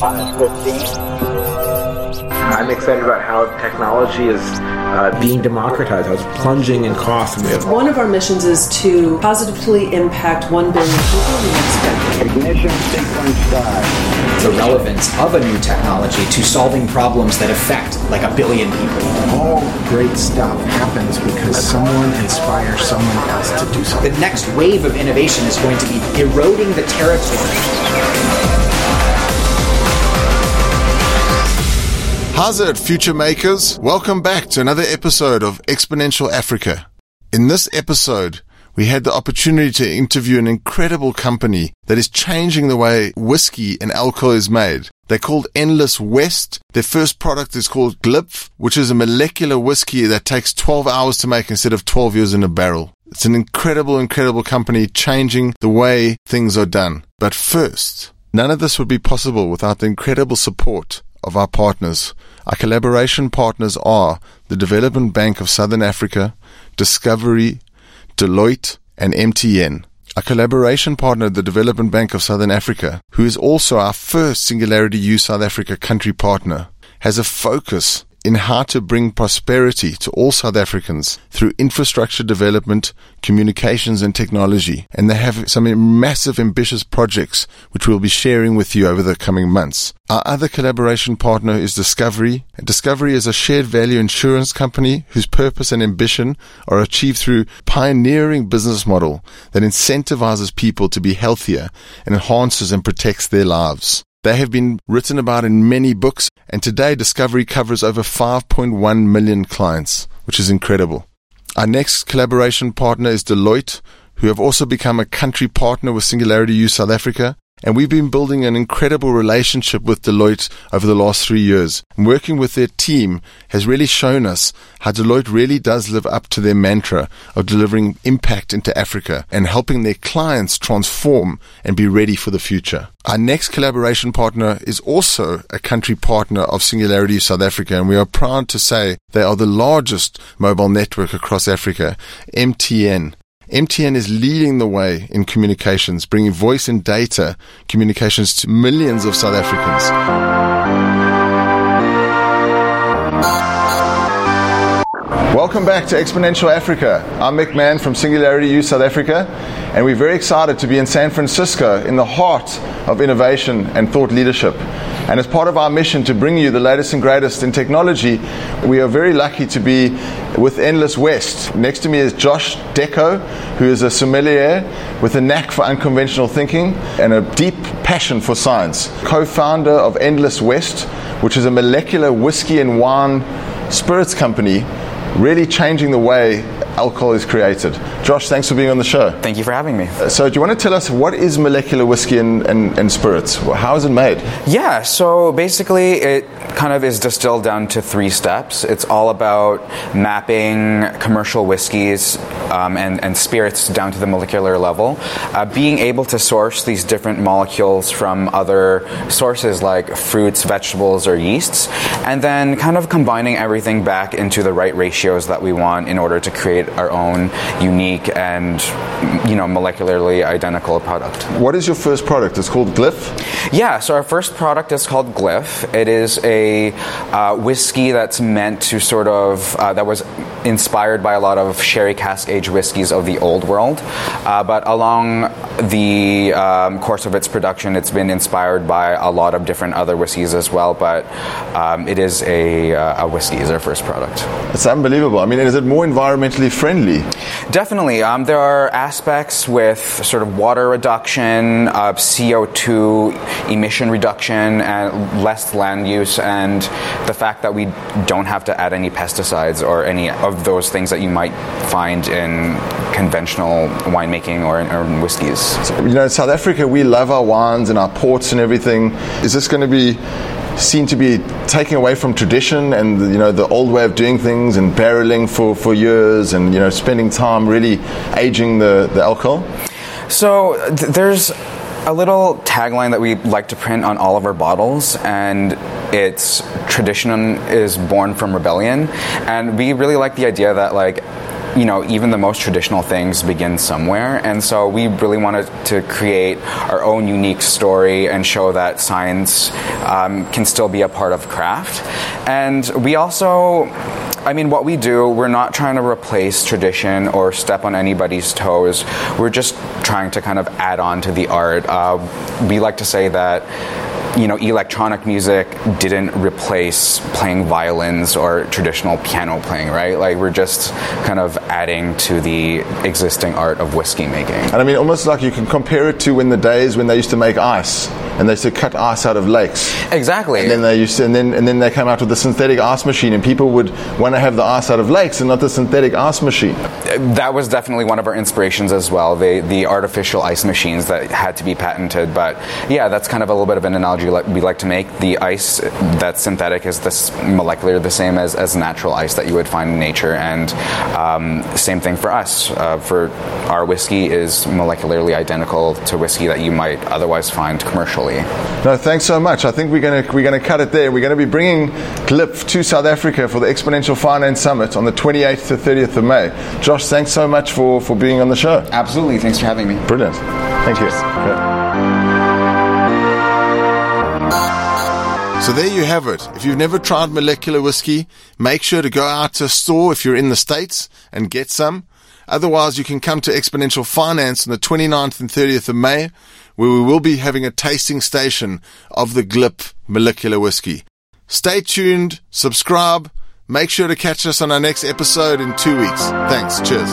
I'm excited about how technology is uh, being democratized, how it's plunging in cost. One of our missions is to positively impact 1 billion people in the next decade. Ignition sequence start. The relevance of a new technology to solving problems that affect like a billion people. All great stuff happens because someone inspires someone else to do something. The next wave of innovation is going to be eroding the territory. How's it, future makers? Welcome back to another episode of Exponential Africa. In this episode, we had the opportunity to interview an incredible company that is changing the way whiskey and alcohol is made. They're called Endless West. Their first product is called Glyph, which is a molecular whiskey that takes 12 hours to make instead of 12 years in a barrel. It's an incredible, incredible company changing the way things are done. But first, none of this would be possible without the incredible support of our partners. Our collaboration partners are the Development Bank of Southern Africa, Discovery, Deloitte, and MTN. Our collaboration partner, the Development Bank of Southern Africa, who is also our first Singularity U South Africa country partner, has a focus in how to bring prosperity to all South Africans through infrastructure development, communications, and technology. And they have some massive, ambitious projects which we'll be sharing with you over the coming months. Our other collaboration partner is Discovery. Discovery is a shared value insurance company whose purpose and ambition are achieved through pioneering business model that incentivizes people to be healthier and enhances and protects their lives. They have been written about in many books, and today Discovery covers over 5.1 million clients, which is incredible. Our next collaboration partner is Deloitte, who have also become a country partner with Singularity U South Africa. And we've been building an incredible relationship with Deloitte over the last three years. Working with their team has really shown us how Deloitte really does live up to their mantra of delivering impact into Africa and helping their clients transform and be ready for the future. Our next collaboration partner is also a country partner of Singularity South Africa, and we are proud to say they are the largest mobile network across Africa, MTN. MTN is leading the way in communications, bringing voice and data communications to millions of South Africans. Welcome back to Exponential Africa. I'm Mick Mann from Singularity U South Africa, and we're very excited to be in San Francisco in the heart of innovation and thought leadership. And as part of our mission to bring you the latest and greatest in technology, we are very lucky to be with Endless West. Next to me is Josh Deco, who is a sommelier with a knack for unconventional thinking and a deep passion for science. Co founder of Endless West, which is a molecular whiskey and wine spirits company really changing the way alcohol is created. Josh, thanks for being on the show. Thank you for having me. So, do you want to tell us what is molecular whiskey and, and, and spirits? How is it made? Yeah, so basically, it kind of is distilled down to three steps. It's all about mapping commercial whiskeys um, and, and spirits down to the molecular level, uh, being able to source these different molecules from other sources like fruits, vegetables, or yeasts, and then kind of combining everything back into the right ratios that we want in order to create our own unique and you know molecularly identical product. What is your first product? It's called Glyph. Yeah, so our first product is called Glyph. It is a uh, whiskey that's meant to sort of uh, that was inspired by a lot of sherry cask aged whiskeys of the old world, uh, but along the um, course of its production, it's been inspired by a lot of different other whiskeys as well. But um, it is a, uh, a whiskey is our first product. It's unbelievable. I mean, is it more environmentally friendly? Definitely. Um, there are aspects with sort of water reduction, uh, CO2 emission reduction, and less land use, and the fact that we don't have to add any pesticides or any of those things that you might find in conventional winemaking or in, or in whiskeys. You know, in South Africa, we love our wines and our ports and everything. Is this going to be seen to be taking away from tradition and you know the old way of doing things and barreling for, for years and you know spending time really aging the, the alcohol? So th- there's a little tagline that we like to print on all of our bottles, and it's tradition is born from rebellion, and we really like the idea that like you know, even the most traditional things begin somewhere. And so we really wanted to create our own unique story and show that science um, can still be a part of craft. And we also, I mean, what we do, we're not trying to replace tradition or step on anybody's toes. We're just trying to kind of add on to the art. Uh, we like to say that you know, electronic music didn't replace playing violins or traditional piano playing, right? Like we're just kind of adding to the existing art of whiskey making. And I mean, almost like you can compare it to when the days when they used to make ice and they used to cut ice out of lakes. Exactly. And then they used to, and then and then they came out with the synthetic ice machine, and people would want to have the ice out of lakes and not the synthetic ice machine. That was definitely one of our inspirations as well. The the artificial ice machines that had to be patented. But yeah, that's kind of a little bit of an analogy we like to make. The ice that's synthetic is this molecular the same as, as natural ice that you would find in nature, and um, same thing for us. Uh, for our whiskey is molecularly identical to whiskey that you might otherwise find commercially. No, thanks so much. I think we're going to we're going to cut it there. We're going to be bringing Glyph to South Africa for the Exponential Finance Summit on the 28th to 30th of May. Josh, thanks so much for for being on the show. Absolutely. Thanks for having me. Brilliant. Thank you. Okay. So there you have it. If you've never tried molecular whiskey, make sure to go out to a store if you're in the States and get some. Otherwise, you can come to Exponential Finance on the 29th and 30th of May, where we will be having a tasting station of the Glyph molecular whiskey. Stay tuned, subscribe, make sure to catch us on our next episode in two weeks. Thanks, cheers.